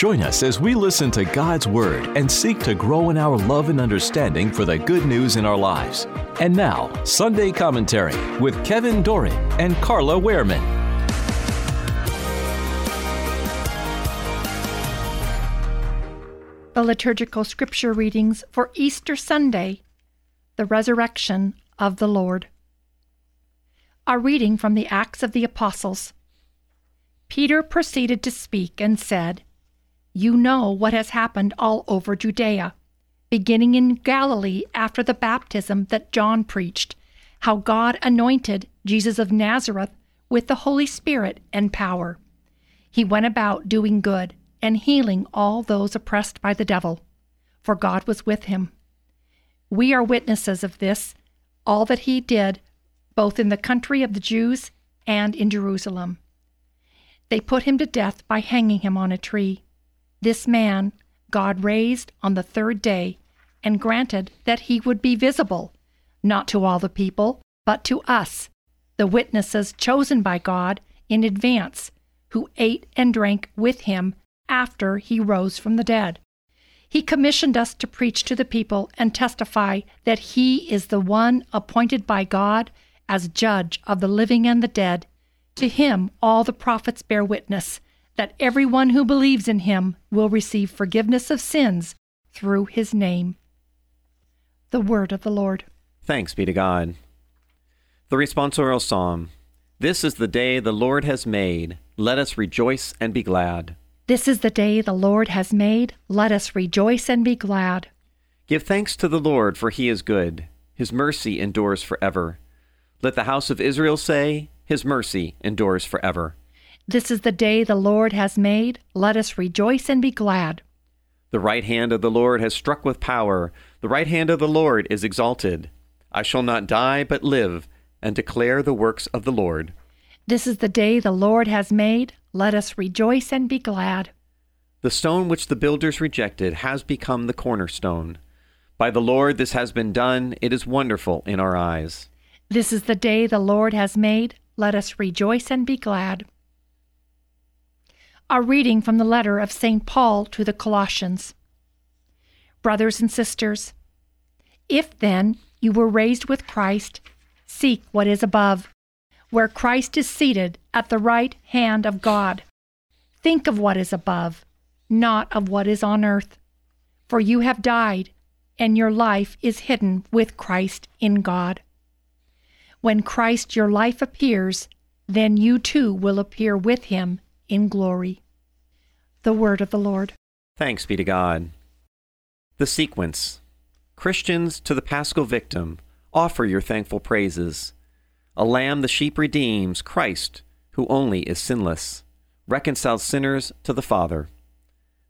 Join us as we listen to God's Word and seek to grow in our love and understanding for the good news in our lives. And now, Sunday Commentary with Kevin Doran and Carla Wehrman. The liturgical scripture readings for Easter Sunday, the resurrection of the Lord. A reading from the Acts of the Apostles. Peter proceeded to speak and said, You know what has happened all over Judea, beginning in Galilee after the baptism that John preached, how God anointed Jesus of Nazareth with the Holy Spirit and power. He went about doing good and healing all those oppressed by the devil, for God was with him. We are witnesses of this, all that he did, both in the country of the Jews and in Jerusalem. They put him to death by hanging him on a tree. This man God raised on the third day and granted that he would be visible, not to all the people, but to us, the witnesses chosen by God in advance, who ate and drank with him after he rose from the dead. He commissioned us to preach to the people and testify that he is the one appointed by God as judge of the living and the dead. To him all the prophets bear witness that everyone who believes in him will receive forgiveness of sins through his name. The word of the Lord. Thanks be to God. The responsorial psalm This is the day the Lord has made. Let us rejoice and be glad. This is the day the Lord has made. Let us rejoice and be glad. Give thanks to the Lord, for he is good. His mercy endures forever. Let the house of Israel say, His mercy endures forever. This is the day the Lord has made. Let us rejoice and be glad. The right hand of the Lord has struck with power. The right hand of the Lord is exalted. I shall not die, but live, and declare the works of the Lord. This is the day the Lord has made. Let us rejoice and be glad. The stone which the builders rejected has become the cornerstone. By the Lord this has been done. It is wonderful in our eyes. This is the day the Lord has made. Let us rejoice and be glad. A reading from the letter of St. Paul to the Colossians. Brothers and sisters, if then you were raised with Christ, seek what is above, where Christ is seated at the right hand of God. Think of what is above, not of what is on earth. For you have died, and your life is hidden with Christ in God. When Christ your life appears, then you too will appear with him in glory. The word of the Lord. Thanks be to God. The sequence Christians to the paschal victim, offer your thankful praises. A lamb the sheep redeems, Christ, who only is sinless, reconciles sinners to the Father.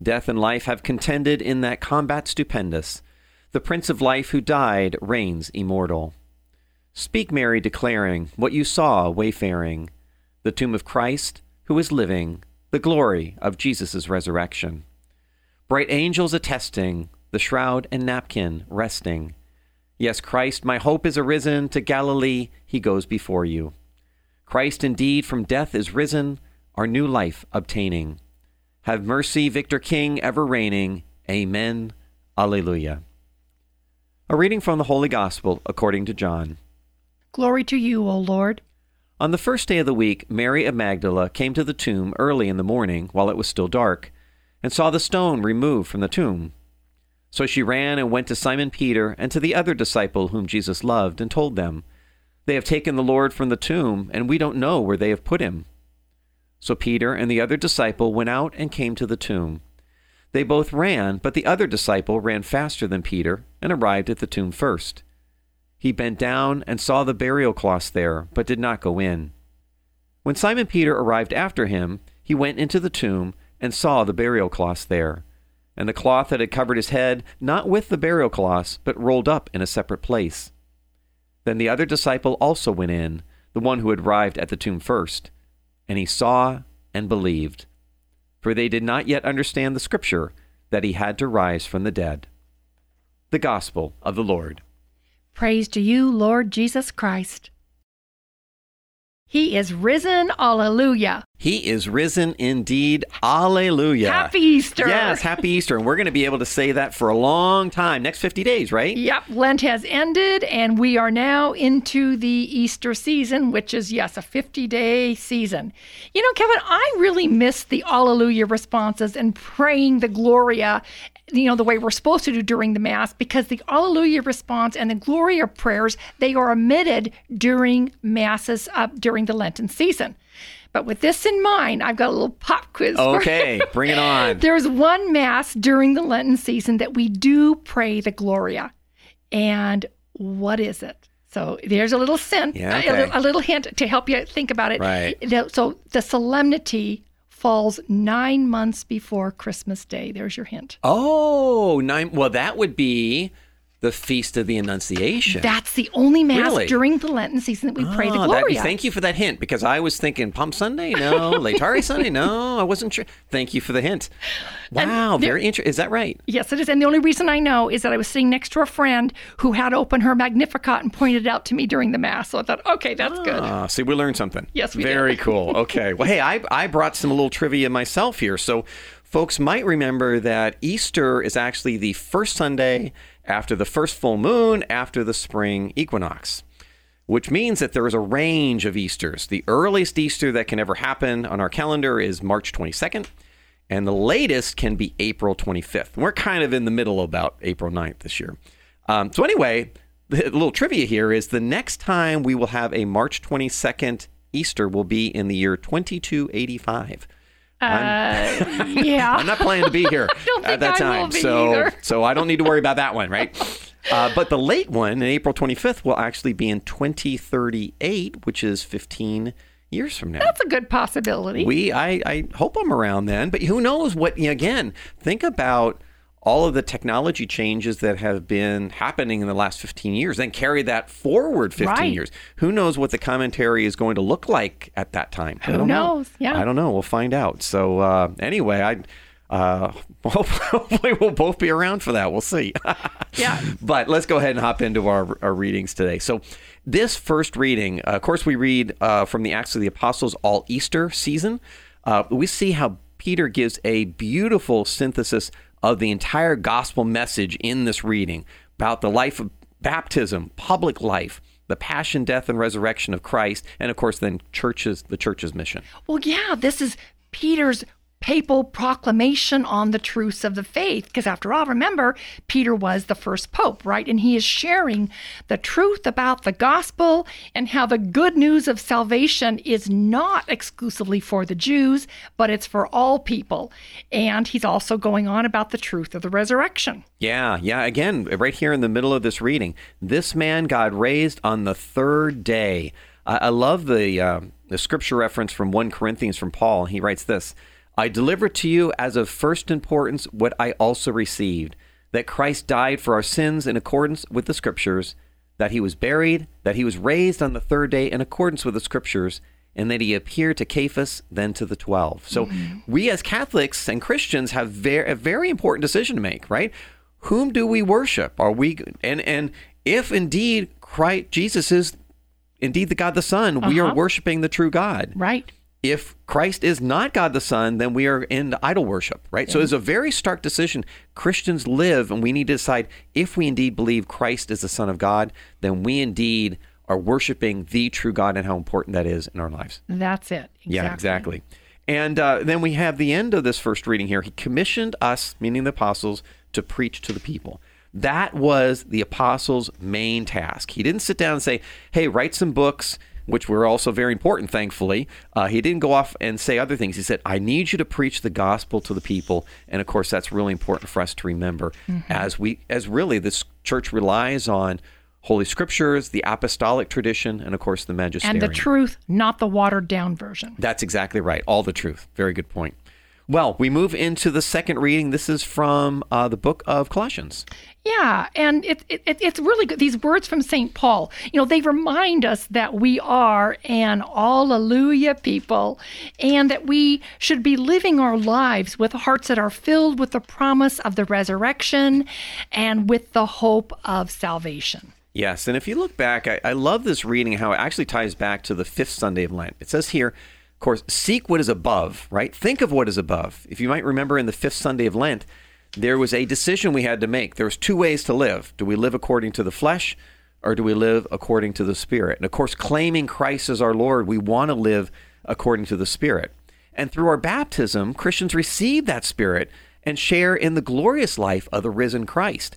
Death and life have contended in that combat stupendous. The Prince of Life who died reigns immortal. Speak, Mary, declaring what you saw wayfaring, the tomb of Christ, who is living, the glory of Jesus' resurrection. Bright angels attesting, the shroud and napkin resting. Yes, Christ, my hope is arisen, to Galilee he goes before you. Christ indeed from death is risen, our new life obtaining. Have mercy, Victor King, ever reigning. Amen. Alleluia. A reading from the Holy Gospel according to John. Glory to you, O Lord. On the first day of the week, Mary of Magdala came to the tomb early in the morning while it was still dark, and saw the stone removed from the tomb. So she ran and went to Simon Peter and to the other disciple whom Jesus loved, and told them, They have taken the Lord from the tomb, and we don't know where they have put him. So Peter and the other disciple went out and came to the tomb. They both ran, but the other disciple ran faster than Peter and arrived at the tomb first. He bent down and saw the burial cloths there, but did not go in. When Simon Peter arrived after him, he went into the tomb and saw the burial cloths there, and the cloth that had covered his head, not with the burial cloths, but rolled up in a separate place. Then the other disciple also went in, the one who had arrived at the tomb first, and he saw and believed. For they did not yet understand the scripture that he had to rise from the dead. The Gospel of the Lord. Praise to you, Lord Jesus Christ. He is risen. Alleluia. He is risen indeed. Alleluia. Happy Easter. Yes, happy Easter. And we're going to be able to say that for a long time, next 50 days, right? Yep, Lent has ended, and we are now into the Easter season, which is, yes, a 50 day season. You know, Kevin, I really miss the Alleluia responses and praying the Gloria you know the way we're supposed to do during the mass because the alleluia response and the gloria prayers they are omitted during masses uh, during the lenten season but with this in mind i've got a little pop quiz okay bring it on there's one mass during the lenten season that we do pray the gloria and what is it so there's a little hint, yeah, okay. a, a, little hint to help you think about it. Right. So the solemnity falls nine months before Christmas Day. There's your hint. Oh, nine. Well, that would be the Feast of the Annunciation. That's the only mass really? during the Lenten season that we pray the ah, Gloria. thank you for that hint because I was thinking Palm Sunday, no, Laetare Sunday, no, I wasn't sure. Thank you for the hint. Wow, very interesting. Is that right? Yes, it is. And the only reason I know is that I was sitting next to a friend who had opened her Magnificat and pointed it out to me during the Mass. So I thought, okay, that's good. Ah, see, we learned something. Yes, we Very did. cool. Okay. Well, hey, I, I brought some little trivia myself here. So folks might remember that Easter is actually the first Sunday after the first full moon after the spring equinox which means that there is a range of Easters. The earliest Easter that can ever happen on our calendar is March 22nd and the latest can be April 25th. We're kind of in the middle about April 9th this year. Um, so, anyway, the little trivia here is the next time we will have a March 22nd Easter will be in the year 2285. Uh, yeah. I'm not planning to be here at that I time, so either. so I don't need to worry about that one, right? Uh, but the late one, in April 25th, will actually be in 2038, which is 15 years from now. That's a good possibility. We, I, I hope I'm around then, but who knows what, again, think about all of the technology changes that have been happening in the last 15 years, then carry that forward 15 Right. years. Who knows what the commentary is going to look like at that time? I Who don't know. knows? Yeah. I don't know. We'll find out. So, uh, anyway, I. Uh, hopefully, we'll both be around for that. We'll see. Yeah. But let's go ahead and hop into our, our readings today. So, this first reading, uh, of course, we read uh, from the Acts of the Apostles all Easter season. Uh, we see how Peter gives a beautiful synthesis of the entire gospel message in this reading about the life of baptism, public life, the passion, death, and resurrection of Christ, and of course, then churches, the church's mission. Well, yeah, this is Peter's papal proclamation on the truths of the faith. Because after all, remember, Peter was the first pope, right? And he is sharing the truth about the gospel and how the good news of salvation is not exclusively for the Jews, but it's for all people. And he's also going on about the truth of the resurrection. Yeah, yeah. Again, right here in the middle of this reading, this man God raised on the third day. I, I love the uh, the scripture reference from one Corinthians from Paul. He writes this: "I deliver to you as of first importance what I also received: that Christ died for our sins in accordance with the Scriptures, that He was buried, that He was raised on the third day in accordance with the Scriptures." And that he appeared to Cephas, then to the twelve. So we as Catholics and Christians have very, a very important decision to make, right? whom do we worship? Are we and and if indeed Christ Jesus is indeed the God the Son, we are Uh-huh. worshiping the true God. Right. If Christ is not God the Son, then we are in idol worship, right? So it's a very stark decision. Christians live, and we need to decide if we indeed believe Christ is the Son of God, then we indeed are worshiping the true God and how important that is in our lives. That's it. Yeah, exactly. And uh, then we have the end of this first reading here. He commissioned us, meaning the apostles, to preach to the people. That was the apostles' main task. He didn't sit down and say, hey, write some books, which were also very important, thankfully. Uh, he didn't go off and say other things. He said, I need you to preach the gospel to the people. And of course, that's really important for us to remember as we, as really this church relies on Holy Scriptures, the apostolic tradition, and of course, the magisterium. And the truth, not the watered down version. That's exactly right. All the truth. Very good point. Well, we move into the second reading. This is from uh, the book of Colossians. Yeah, and it, it, it's really good. These words from St. Paul, you know, they remind us that we are an alleluia people and that we should be living our lives with hearts that are filled with the promise of the resurrection and with the hope of salvation. Yes, and if you look back, I, I love this reading, how it actually ties back to the fifth Sunday of Lent. It says here, of course, seek what is above, right? Think of what is above. If you might remember in the fifth Sunday of Lent, there was a decision we had to make. There was two ways to live. Do we live according to the flesh or do we live according to the spirit? And of course, claiming Christ as our Lord, we want to live according to the spirit. And through our baptism, Christians receive that spirit and share in the glorious life of the risen Christ.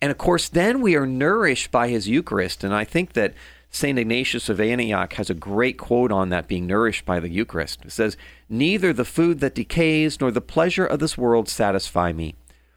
And of course, then we are nourished by his Eucharist. And I think that St. Ignatius of Antioch has a great quote on that being nourished by the Eucharist. It says, Neither the food that decays nor the pleasure of this world satisfy me.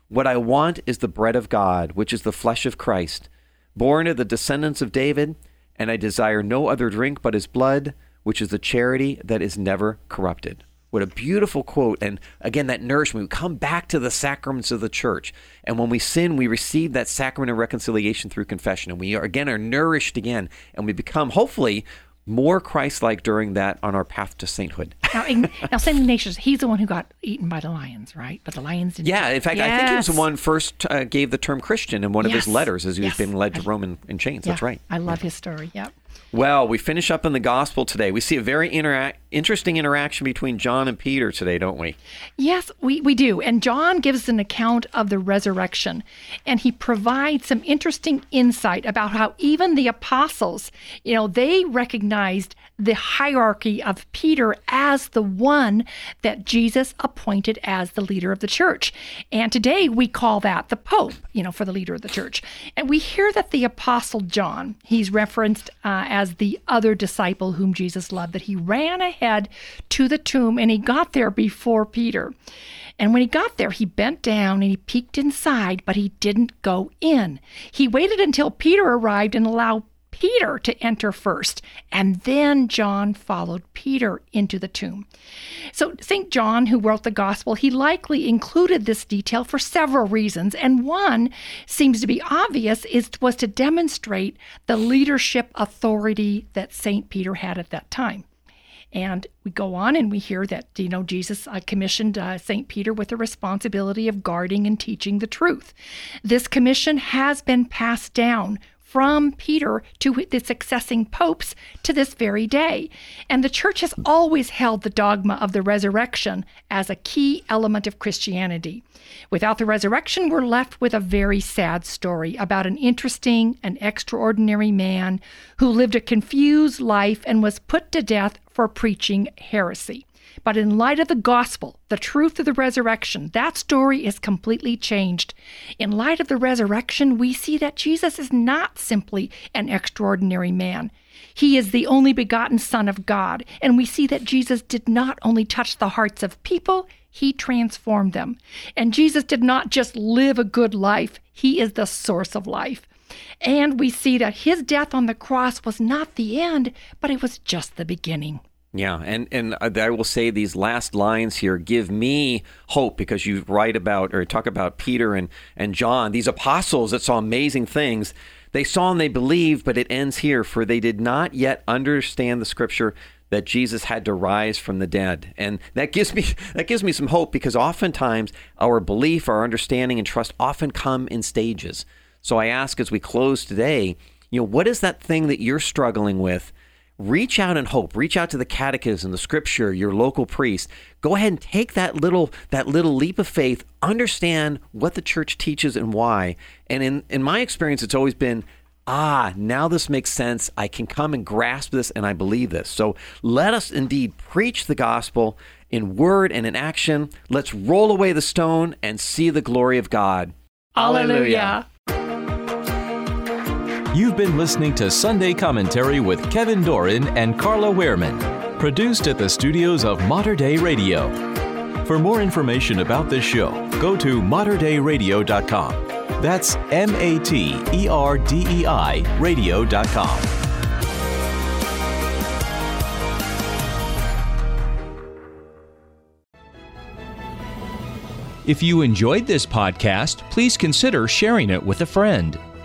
What I want is the bread of God, which is the flesh of Christ, born of the descendants of David, and I desire no other drink but his blood, which is the charity that is never corrupted. What a beautiful quote. And again, that nourishment. We come back to the sacraments of the church. And when we sin, we receive that sacrament of reconciliation through confession. And we are, again are nourished again. And we become, hopefully, more Christ-like during that on our path to sainthood. now, now, Saint Ignatius, he's the one who got eaten by the lions, right? But the lions didn't. Yeah, in fact, yes. I think he was the one first uh, gave the term Christian in one yes. of his letters as he yes. was being led to Rome in, in chains. Yeah. That's right. I love his story. Yep. Well, we finish up in the gospel today. We see a very intera- interesting interaction between John and Peter today, don't we? Yes, we, we do. And John gives an account of the resurrection, and he provides some interesting insight about how even the apostles, you know, they recognized the hierarchy of Peter as the one that Jesus appointed as the leader of the church. And today we call that the Pope, you know, for the leader of the church. And we hear that the apostle John, he's referenced uh, as the other disciple whom Jesus loved, that he ran ahead to the tomb and he got there before Peter. And when he got there, he bent down and he peeked inside, but he didn't go in. He waited until Peter arrived and allowed Peter to enter first, and then John followed Peter into the tomb. So, St. John, who wrote the gospel, he likely included this detail for several reasons, and one seems to be obvious is was to demonstrate the leadership authority that St. Peter had at that time. And we go on and we hear that, you know, Jesus uh, commissioned uh, St. Peter with the responsibility of guarding and teaching the truth. This commission has been passed down from Peter to the succeeding popes to this very day. And the church has always held the dogma of the resurrection as a key element of Christianity. Without the resurrection, we're left with a very sad story about an interesting and extraordinary man who lived a confused life and was put to death for preaching heresy. But in light of the gospel, the truth of the resurrection, that story is completely changed. In light of the resurrection, we see that Jesus is not simply an extraordinary man. He is the only begotten Son of God, and we see that Jesus did not only touch the hearts of people, he transformed them. And Jesus did not just live a good life, he is the source of life. And we see that his death on the cross was not the end, but it was just the beginning. Yeah, and and uh, I will say these last lines here give me hope because you write about or talk about Peter and and John, these apostles that saw amazing things. They saw and they believed, but it ends here for they did not yet understand the scripture that Jesus had to rise from the dead. And that gives me that gives me some hope because oftentimes our belief, our understanding and trust often come in stages. So I ask as we close today, you know, what is that thing that you're struggling with? reach out and hope. Reach out to the catechism the scripture your local priest. Go ahead and take that little that little leap of faith. Understand what the church teaches and why. And in in my experience it's always been ah now this makes sense. I can come and grasp this and i believe this. So let us indeed preach the gospel in word and in action. Let's roll away the stone and see the glory of god. Alleluia. You've been listening to Sunday Commentary with Kevin Doran and Carla Wehrman, produced at the studios of Mater Dei Radio. For more information about this show, go to materdeiradio.com. That's M A T E R D E I radio.com. If you enjoyed this podcast, please consider sharing it with a friend.